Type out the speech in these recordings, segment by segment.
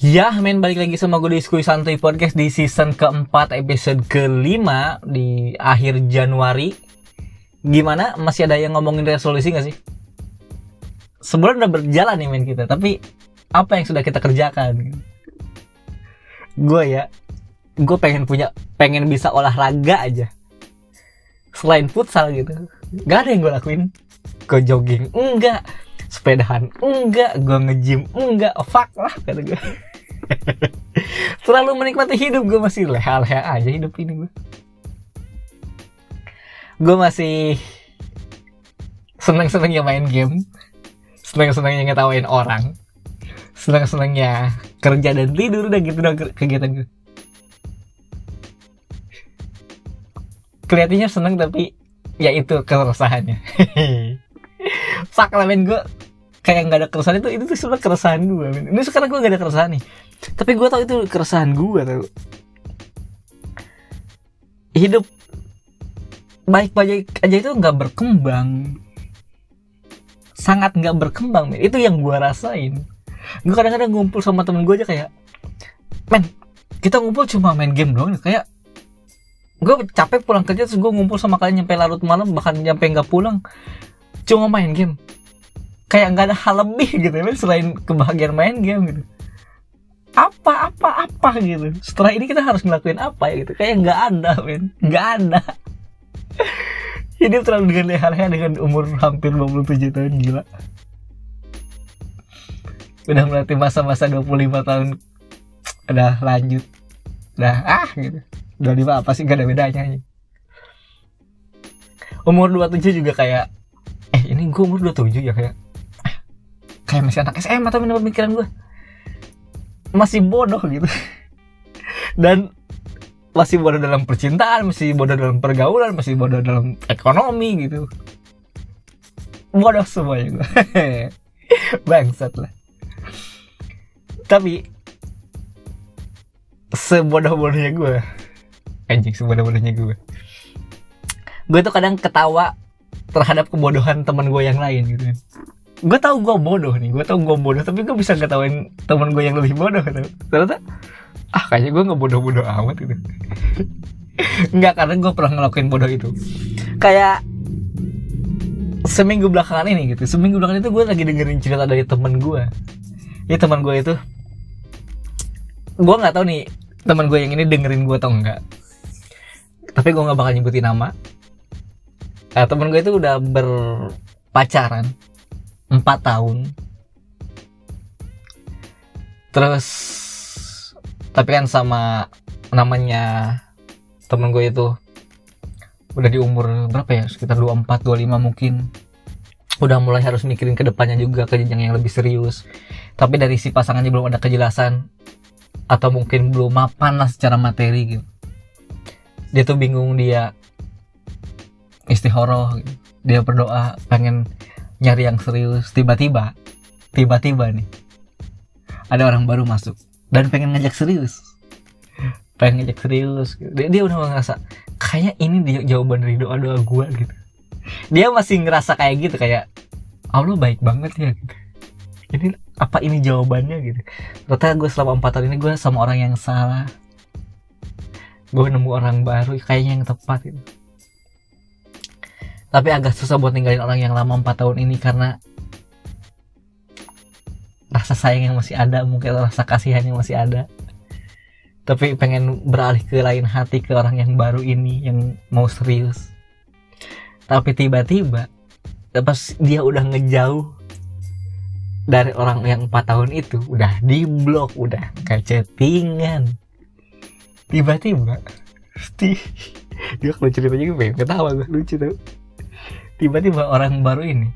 Ya, men balik lagi sama gue di Skuy Santuy Podcast di season keempat episode kelima di akhir Januari. Gimana? Masih ada yang ngomongin resolusi gak sih? Sebulan udah berjalan nih men kita, tapi apa yang sudah kita kerjakan? Gue ya, gue pengen punya, pengen bisa olahraga aja. Selain futsal gitu, gak ada yang gue lakuin. Gue jogging, enggak. Sepedahan, enggak. Gue nge-gym, enggak. Fuck lah, kata gue. Selalu menikmati hidup gue masih leha-leha aja hidup ini gue. Gue masih seneng-senengnya main game, seneng-senengnya ngetawain orang, seneng-senengnya kerja dan tidur udah gitu dong kegiatan gue. Kelihatannya seneng tapi ya itu keresahannya. Fuck lah men gue kayak nggak ada keresahan itu itu tuh sebenarnya keresahan gue ini sekarang gue gak ada keresahan nih. Tapi gue tau itu keresahan gue tau hidup baik-baik aja itu nggak berkembang. Sangat nggak berkembang men. itu yang gue rasain. Gue kadang-kadang ngumpul sama temen gue aja kayak men kita ngumpul cuma main game doang kayak gue capek pulang kerja terus gue ngumpul sama kalian nyampe larut malam bahkan nyampe nggak pulang cuma main game kayak nggak ada hal lebih gitu men selain kebahagiaan main game gitu. Apa apa apa gitu. Setelah ini kita harus ngelakuin apa ya gitu. Kayak nggak ada men. Nggak ada. Hidup terlalu dengan leha-leha dengan umur hampir 27 tahun gila. Udah melewati masa-masa 25 tahun. Udah lanjut. Udah ah gitu. 25 apa sih? Gak ada bedanya umur 27 juga kayak eh ini gue umur 27 ya kayak kayak masih anak SMA tapi menurut pemikiran gue masih bodoh gitu. Dan masih bodoh dalam percintaan masih bodoh dalam pergaulan masih bodoh dalam ekonomi gitu. Bodoh semuanya gue bangsat lah. Tapi sebodoh-bodohnya gue anjing sebodoh-bodohnya gue gue tuh kadang ketawa terhadap kebodohan teman gue yang lain gitu gue tau gue bodoh nih gue tau gue bodoh tapi gue bisa ngetawain teman gue yang lebih bodoh gitu. ternyata ah kayaknya gue nggak bodoh-bodoh amat gitu. Nggak karena gue pernah ngelakuin bodoh itu. Kayak seminggu belakangan ini gitu seminggu belakangan itu gue lagi dengerin cerita dari temen gue ya teman gue itu gue nggak tahu nih teman gue yang ini dengerin gue atau enggak tapi gue nggak bakal nyebutin nama. Nah, temen gue itu udah berpacaran empat tahun. Terus tapi kan sama namanya temen gue itu udah di umur berapa ya? Sekitar 24 25 mungkin. Udah mulai harus mikirin ke depannya juga ke jenjang yang lebih serius. Tapi dari si pasangannya belum ada kejelasan. Atau mungkin belum mapan lah secara materi gitu. Dia tuh bingung dia istihoroh dia berdoa pengen nyari yang serius. Tiba-tiba tiba-tiba nih ada orang baru masuk dan pengen ngajak serius. Pengen ngajak serius gitu. dia, dia udah ngerasa kayaknya ini dia jawaban dari doa doa gue gitu. Dia masih ngerasa kayak gitu kayak Allah baik banget ya gitu. ini apa ini jawabannya gitu. Ternyata gue selama empat tahun ini gue sama orang yang salah. Gue nemu orang baru kayaknya yang tepat gitu tapi agak susah buat ninggalin orang yang lama 4 tahun ini karena rasa sayang yang masih ada mungkin rasa kasihan yang masih ada. Tapi pengen beralih ke lain hati ke orang yang baru ini yang mau serius tapi tiba-tiba pas dia udah ngejauh dari orang yang empat tahun itu udah di blok udah kayak chattingan tiba-tiba dia kalau ceritanya gue pengen ketawa gue lucu tuh tiba-tiba orang baru ini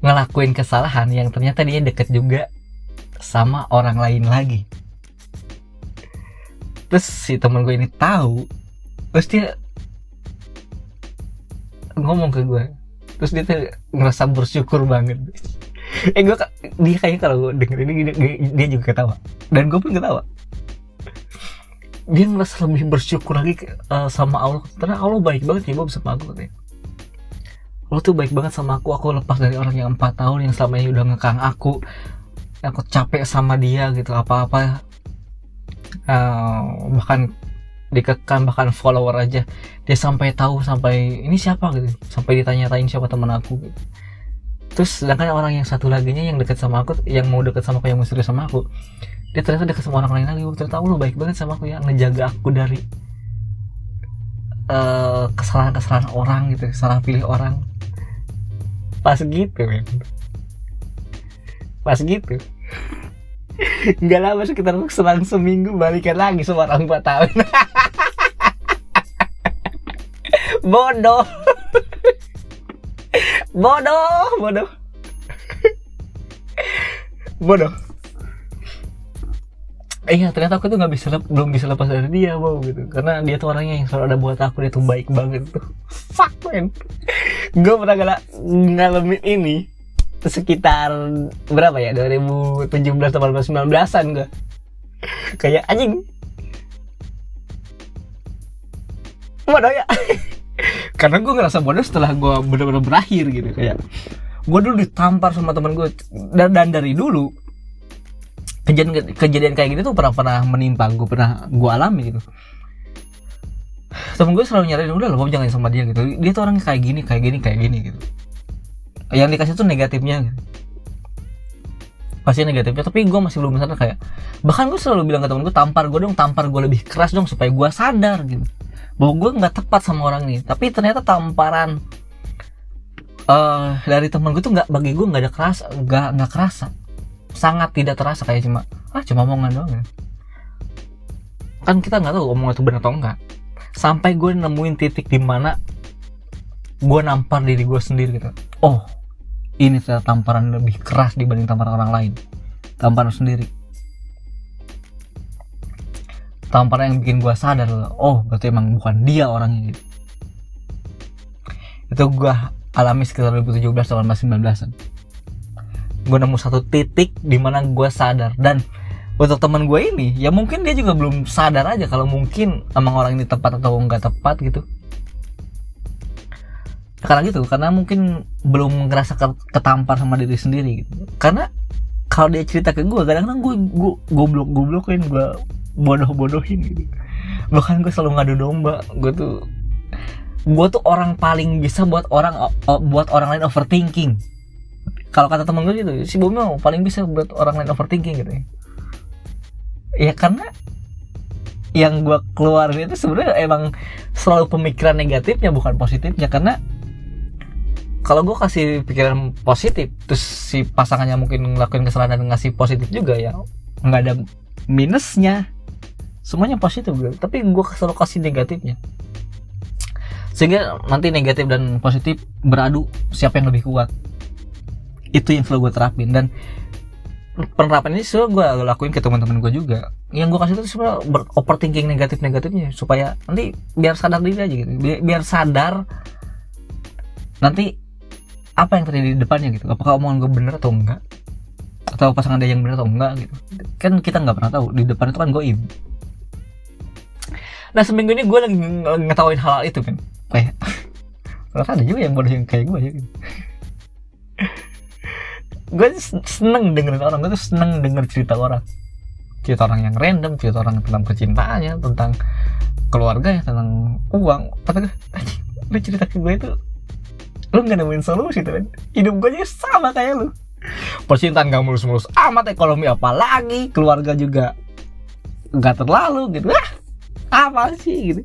ngelakuin kesalahan yang ternyata dia deket juga sama orang lain lagi. Terus si temen gue ini tahu terus dia ngomong ke gue terus dia tuh ngerasa bersyukur banget. Eh gue dia kayaknya kalau gue denger ini dia juga ketawa. Dan gue pun ketawa dia ngerasa lebih bersyukur lagi uh, sama Allah. Karena Allah baik banget ya sama aku katanya Allah tuh baik banget sama aku. Aku lepas dari orang yang empat tahun yang selama ini udah ngekang aku. Aku capek sama dia gitu. Apa-apa uh, bahkan dikekang bahkan follower aja. Dia sampai tahu sampai ini siapa? gitu. Sampai ditanya-tanya siapa teman aku gitu. Terus sedangkan orang yang satu lagi nya yang deket sama aku yang mau deket sama aku yang mau serius sama aku dia ternyata deket sama orang lain lagi. Ternyata lu baik banget sama aku ya ngejaga aku dari uh, kesalahan-kesalahan orang gitu salah pilih orang. Pas gitu men. Pas gitu. Nggak lama sekitar selang seminggu balikan lagi sama orang empat tahun bodoh. Bodoh bodoh. Bodoh Iya ternyata aku tuh nggak bisa lep, belum bisa lepas dari dia mau gitu. Karena dia tuh orangnya yang selalu ada buat aku dia tuh baik banget tuh. Fuck man. Gue pernah gak ngalamin ini sekitar berapa ya 2017 18 19an gue kayak anjing. Bodoh ya. Karena gue ngerasa bodoh setelah gue bener-bener berakhir gitu. Kayak gue dulu ditampar sama temen gue dan dari dulu kejadian kejadian kayak gitu tuh pernah pernah menimpa gue pernah gue alami gitu. Temen gue selalu nyariin udah lo jangan sama dia gitu. Dia tuh orang kayak gini kayak gini kayak gini gitu. Yang dikasih tuh negatifnya gitu. pasti negatifnya tapi gue masih belum sadar kayak bahkan gue selalu bilang ke temen gue tampar gue dong tampar gue lebih keras dong supaya gue sadar gitu. Bahwa gue nggak tepat sama orang ini tapi ternyata tamparan uh, dari temen gue tuh nggak bagi gue nggak ada keras nggak nggak kerasa sangat tidak terasa kayak cuma ah cuma omongan doang ya. Kan kita nggak tahu omongan itu benar atau enggak. Sampai gue nemuin titik di mana gue nampar diri gue sendiri gitu. Oh ini ternyata tamparan lebih keras dibanding tamparan orang lain. Tamparan sendiri. Tamparan yang bikin gue sadar oh berarti emang bukan dia orangnya gitu. Itu gue alami sekitar 2017 18 19an gue nemu satu titik di mana gue sadar. Dan untuk teman gue ini ya mungkin dia juga belum sadar aja kalau mungkin emang orang ini tepat atau nggak tepat gitu. Karena gitu karena mungkin belum ngerasa ketampar sama diri sendiri gitu. Karena kalau dia cerita ke gue kadang-kadang gue gue goblok goblokin gue bodoh-bodohin gitu. Bahkan gue selalu ngadu domba gue tuh gue tuh orang paling bisa buat orang buat orang lain overthinking kalau kata temen gue gitu si Bumi paling bisa buat orang lain overthinking gitu ya. Ya karena yang gue keluarin itu sebenarnya emang selalu pemikiran negatifnya bukan positifnya. Karena kalau gue kasih pikiran positif terus si pasangannya mungkin ngelakuin kesalahan dan ngasih positif juga ya nggak ada minusnya. Semuanya positif gue tapi gue selalu kasih negatifnya. Sehingga nanti negatif dan positif beradu siapa yang lebih kuat itu yang selalu gue terapin. Dan penerapan ini selalu gue lakuin ke teman-teman gue juga. Yang gue kasih itu sebenarnya overthinking negatif negatifnya supaya nanti biar sadar diri aja gitu. Biar, sadar nanti apa yang terjadi di depannya gitu. Apakah omongan gue bener atau enggak? Atau pasangan dia yang bener atau enggak gitu. Kan kita nggak pernah tahu. Di depan itu kan gue ibu nah seminggu ini gue lagi ngetawain hal, hal itu kan kayak ternyata ada juga yang bodoh yang kayak gue ya gitu. gue seneng dengerin orang gue tuh seneng denger cerita orang. Cerita orang yang random cerita orang tentang percintaannya tentang keluarga ya tentang uang. Kata gue lu cerita ke gue itu lu gak nemuin solusi tuh kan? Hidup gue aja sama kayak lu. Percintaan gak mulus-mulus amat ekonomi apa lagi keluarga juga gak terlalu gitu. Ah apa sih gitu?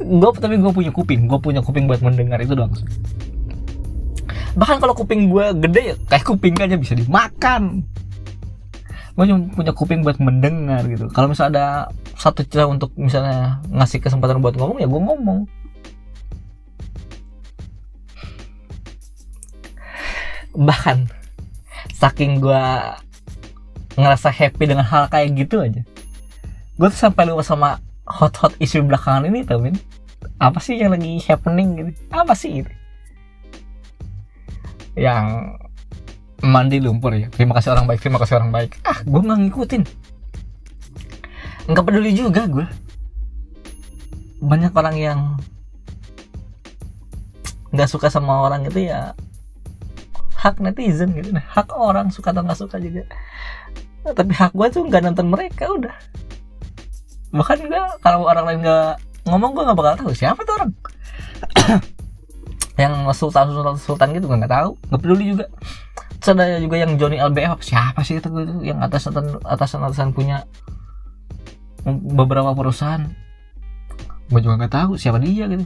Gue tapi gue punya kuping gue punya kuping buat mendengar itu doang bahkan kalau kuping gue gede ya kayak kuping aja bisa dimakan. Gue cuma punya kuping buat mendengar gitu. Kalau misalnya ada satu cara untuk misalnya ngasih kesempatan buat ngomong ya gue ngomong. Bahkan saking gue ngerasa happy dengan hal kayak gitu aja gue tuh sampai lupa sama hot-hot isu belakangan ini tau apa sih yang lagi happening gitu? Apa sih itu yang mandi lumpur ya. Terima kasih orang baik terima kasih orang baik. Ah gue nggak ngikutin. Nggak peduli juga gue banyak orang yang nggak suka sama orang itu ya hak netizen gitu. Nah hak orang suka atau nggak suka juga. Nah, tapi hak gue tuh nggak nonton mereka udah. Bahkan gue kalau orang lain nggak ngomong gue nggak bakal tahu siapa tuh orang yang sultan sultan sultan gitu nggak tahu nggak peduli juga. Ada juga yang Johnny LBF siapa sih itu gitu yang atas atasan atasan punya beberapa perusahaan. Gue juga nggak tahu siapa dia gitu.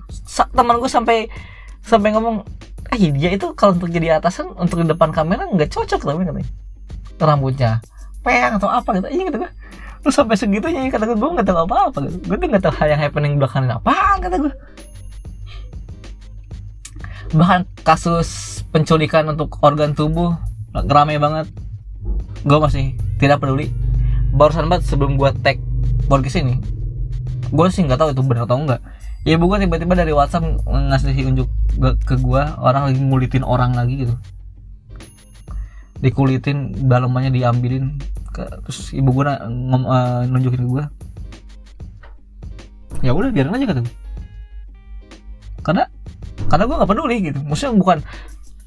Teman gue sampai sampai ngomong ah dia itu kalau untuk jadi atasan untuk di depan kamera nggak cocok tapi katanya. Rambutnya peyang atau apa gitu iya gitu gue terus sampai segitunya kata gue gue nggak tahu apa apa gitu. Gue tuh nggak tahu yang happening belakangan apa kata gue bahkan kasus penculikan untuk organ tubuh ramai banget. Gue masih tidak peduli. Barusan banget sebelum gue tag podcast ini gue sih nggak tahu itu benar atau enggak ya ibu gue tiba-tiba dari WhatsApp ngasih unjuk ke gue orang lagi ngulitin orang lagi gitu. Dikulitin dalamannya diambilin ke, terus ibu gue uh, nunjukin ke gue ya udah biarin aja kata karena karena gue nggak peduli gitu. Maksudnya bukan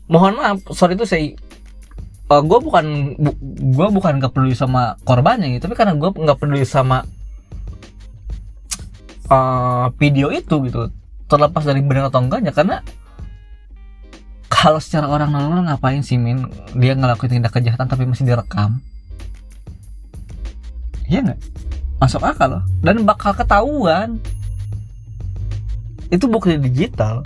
mohon maaf sorry itu saya uh, gue bukan bu, gue bukan nggak peduli sama korbannya gitu. Tapi karena gue nggak peduli sama uh, video itu gitu terlepas dari benar atau enggaknya. Karena kalau secara orang normal ngapain sih min? Dia ngelakuin tindak kejahatan tapi masih direkam. Iya nggak? Masuk akal loh. Dan bakal ketahuan. Itu bukti digital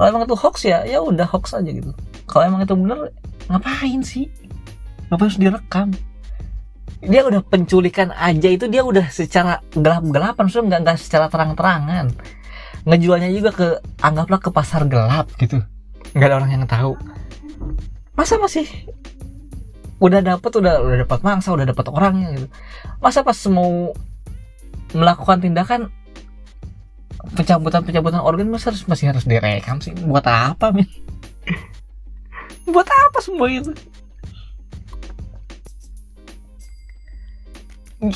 kalau emang itu hoax ya ya udah hoax aja gitu. Kalau emang itu bener ngapain sih? Ngapain harus direkam? Dia udah penculikan aja itu dia udah secara gelap-gelapan sudah nggak nggak secara terang-terangan. Ngejualnya juga ke anggaplah ke pasar gelap gitu. Nggak ada orang yang tahu. Masa masih udah dapet udah udah dapat mangsa udah dapat orangnya gitu. Masa pas mau melakukan tindakan pencabutan pencabutan organ masih harus masih harus direkam sih. Buat apa min? Buat apa semua itu?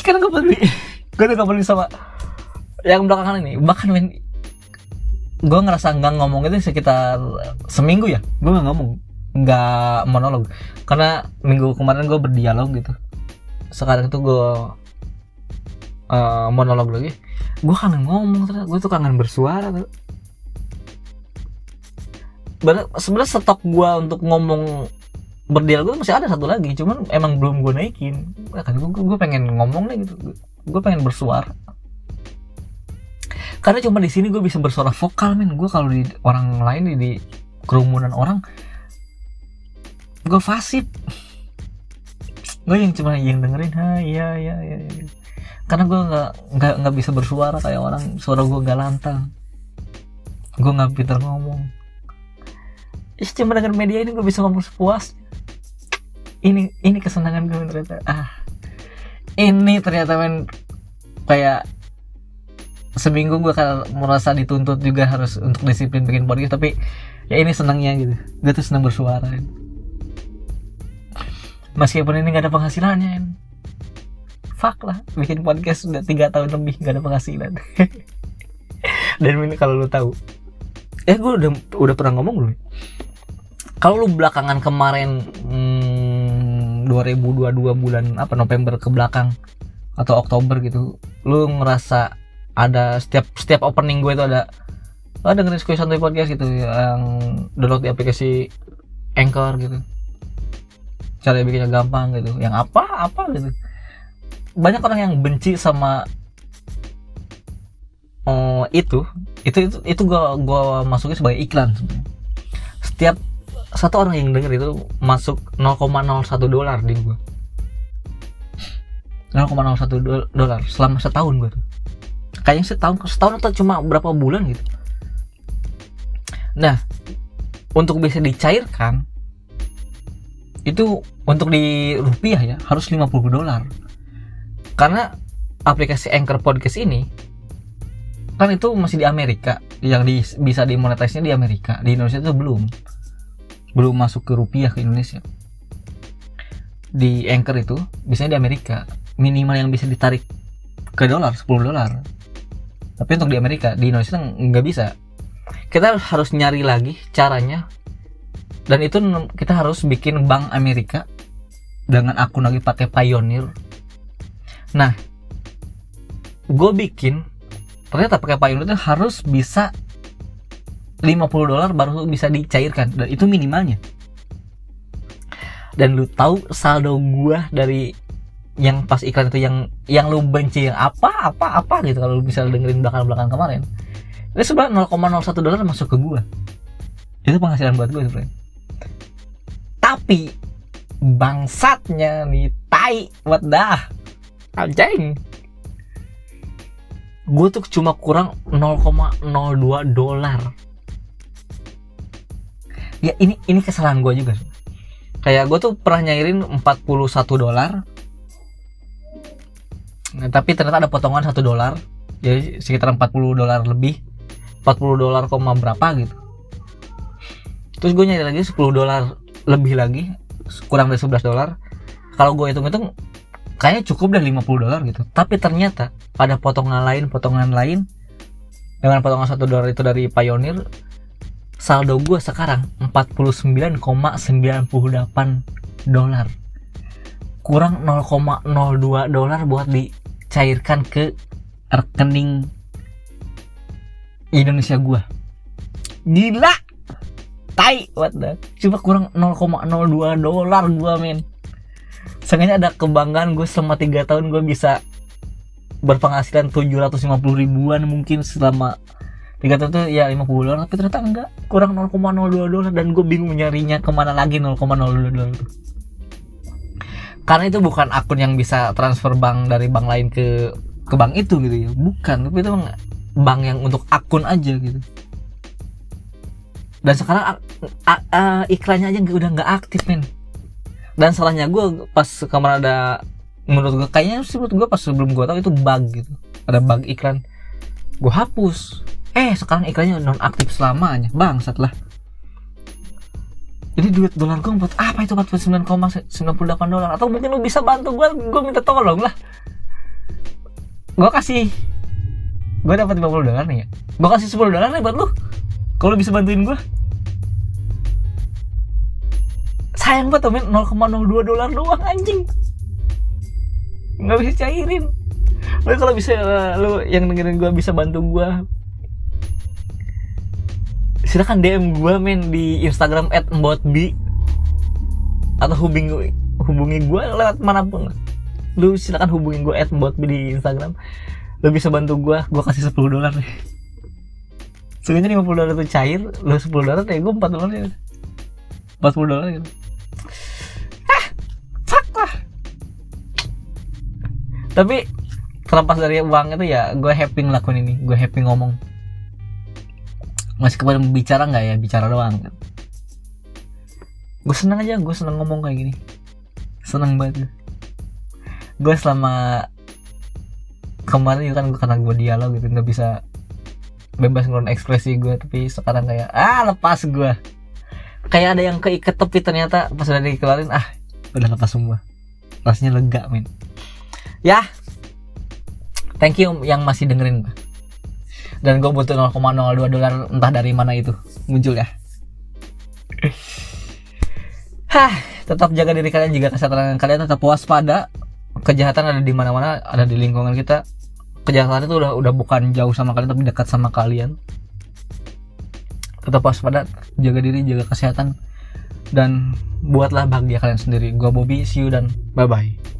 Kan gue peduli gue tuh gak peduli sama yang belakangan ini. Bahkan men gue ngerasa nggak ngomong itu sekitar seminggu ya. Gue nggak ngomong nggak monolog. Karena minggu kemarin gue berdialog gitu. Sekarang itu gue uh, monolog lagi gue kangen ngomong ternyata gue tuh kangen bersuara tuh. Sebenarnya stok gue untuk ngomong berdialog gue masih ada satu lagi cuman emang belum gue naikin. Kan gue, pengen ngomong deh gitu. Gue pengen bersuara. Karena cuma di sini gue bisa bersuara vokal men. Gue kalau di orang lain di, di kerumunan orang gue fasib gue yang cuma yang dengerin ha iya iya iya, iya. Karena gue nggak nggak nggak bisa bersuara kayak orang suara gue nggak lantang. Gue nggak pintar ngomong. Ih, cuma dengan media ini gue bisa ngomong sepuasnya ini ini kesenangan gue ternyata. Ah. Ini ternyata men kayak seminggu gue kan merasa dituntut juga harus untuk disiplin bikin podcast tapi ya ini senangnya gitu. Gue tuh senang bersuara meskipun ini gak ada penghasilannya. Fuck lah bikin podcast udah tiga tahun lebih gak ada penghasilan. Dan ini kalau lu tahu. Eh gue udah udah pernah ngomong belum kalau lu belakangan kemarin hmm, 2022 bulan apa November ke belakang atau Oktober gitu lu ngerasa ada setiap setiap opening gue itu ada lo ada dengerin Squid Podcast gitu yang download di aplikasi Anchor gitu. Cara bikinnya gampang gitu yang apa apa gitu banyak orang yang benci sama oh, itu itu itu itu gue gua masukin sebagai iklan setiap satu orang yang denger itu masuk 0,01 dolar di gue 0,01 dolar selama setahun gue tuh. Kayaknya setahun setahun atau cuma berapa bulan gitu. Nah untuk bisa dicairkan itu untuk di rupiah ya harus 50 dolar karena aplikasi Anchor Podcast ini kan itu masih di Amerika. Yang di, bisa dimonetisnya di Amerika. Di Indonesia itu belum. Belum masuk ke rupiah ke Indonesia. Di Anchor itu biasanya di Amerika. Minimal yang bisa ditarik ke dolar 10 dolar. Tapi untuk di Amerika di Indonesia nggak bisa. Kita harus nyari lagi caranya. Dan itu kita harus bikin bank Amerika dengan akun lagi pakai Pioneer nah gue bikin ternyata pakai Pioneer itu harus bisa 50 dolar baru bisa dicairkan dan itu minimalnya. Dan lu tahu saldo gue dari yang pas iklan itu yang yang lu benci yang apa apa apa gitu kalau lu bisa dengerin belakang belakang kemarin itu sebenarnya 0,01 dolar masuk ke gue itu penghasilan buat gue sebenarnya tapi bangsatnya nih tai what dah anjing. Gue tuh cuma kurang 0,02 dolar. Ya ini ini kesalahan gue juga kayak gue tuh pernah nyairin 41 dolar. Nah, tapi ternyata ada potongan satu dolar. Jadi sekitar 40 dolar lebih. 40 dolar koma berapa gitu. Terus gue nyari lagi 10 dolar lebih lagi. Kurang dari 11 dolar. Kalau gue hitung-hitung kayaknya cukup deh 50 dolar gitu. Tapi ternyata pada potongan lain potongan lain dengan potongan satu dolar itu dari Pioneer saldo gue sekarang 49,98 dolar. Kurang 0,02 dolar buat di cairkan ke rekening Indonesia gua. Gila! Tai what the? Cuma kurang 0,02 dolar gua men Seenggaknya ada kebanggaan gue selama 3 tahun gue bisa berpenghasilan 750 ribuan mungkin selama 3 tahun tuh ya 50 dolar tapi ternyata enggak. Kurang 0,02 dolar dan gue bingung nyarinya ke mana lagi 0,02 dolar karena itu bukan akun yang bisa transfer bank dari bank lain ke ke bank itu gitu ya. Bukan tapi itu bank yang untuk akun aja gitu. Dan sekarang iklannya aja udah nggak aktif men dan salahnya gue pas kemarin ada menurut gue kayaknya sih menurut gue pas sebelum gue tahu itu bug gitu. Ada bug iklan. Gue hapus. Eh sekarang iklannya non aktif selamanya. Bang setelah jadi duit dolar gue buat apa itu? 49,98 dolar. Atau mungkin lu bisa bantu gue gue minta tolong lah. Gue kasih. Gue dapat 50 dolar nih ya. Gue kasih 10 dolar nih buat lu. Kalau bisa bantuin gue sayang banget men 0,02 dolar doang anjing. Nggak bisa cairin. Lu kalau bisa lu yang dengerin gue bisa bantu gue silahkan DM gue men di Instagram at mbotbi. Atau hubungi hubungi gue lewat mana pun. Lu silahkan hubungi gue at mbotbi di Instagram. Lu bisa bantu gue gue kasih 10 dolar deh sebenarnya 50 dolar itu cair lu 10 dolar ya gue 4 dolar ya. 40 dolar gitu tapi terlepas dari uang itu ya gue happy ngelakuin ini. Gue happy ngomong. Masih kepada bicara nggak ya? Bicara doang. Gue seneng aja gue seneng ngomong kayak gini. Seneng banget gue. Selama kemarin kan gue karena gue dialog gitu nggak bisa bebas ngeluarin ekspresi gue. Tapi sekarang kayak ah lepas gue. Kayak ada yang keikat tapi ternyata pas udah dikeluarin ah udah lepas semua. Rasanya lega men ya. Thank you yang masih dengerin. Dan gue butuh 0,02 dolar entah dari mana itu muncul ya. Hah, tetap jaga diri kalian jika kesehatan kalian tetap waspada. Kejahatan ada di mana-mana ada di lingkungan kita. Kejahatan itu udah udah bukan jauh sama kalian tapi dekat sama kalian. Tetap waspada jaga diri jaga kesehatan. Dan buatlah bahagia kalian sendiri. Gue Bobby see you dan bye bye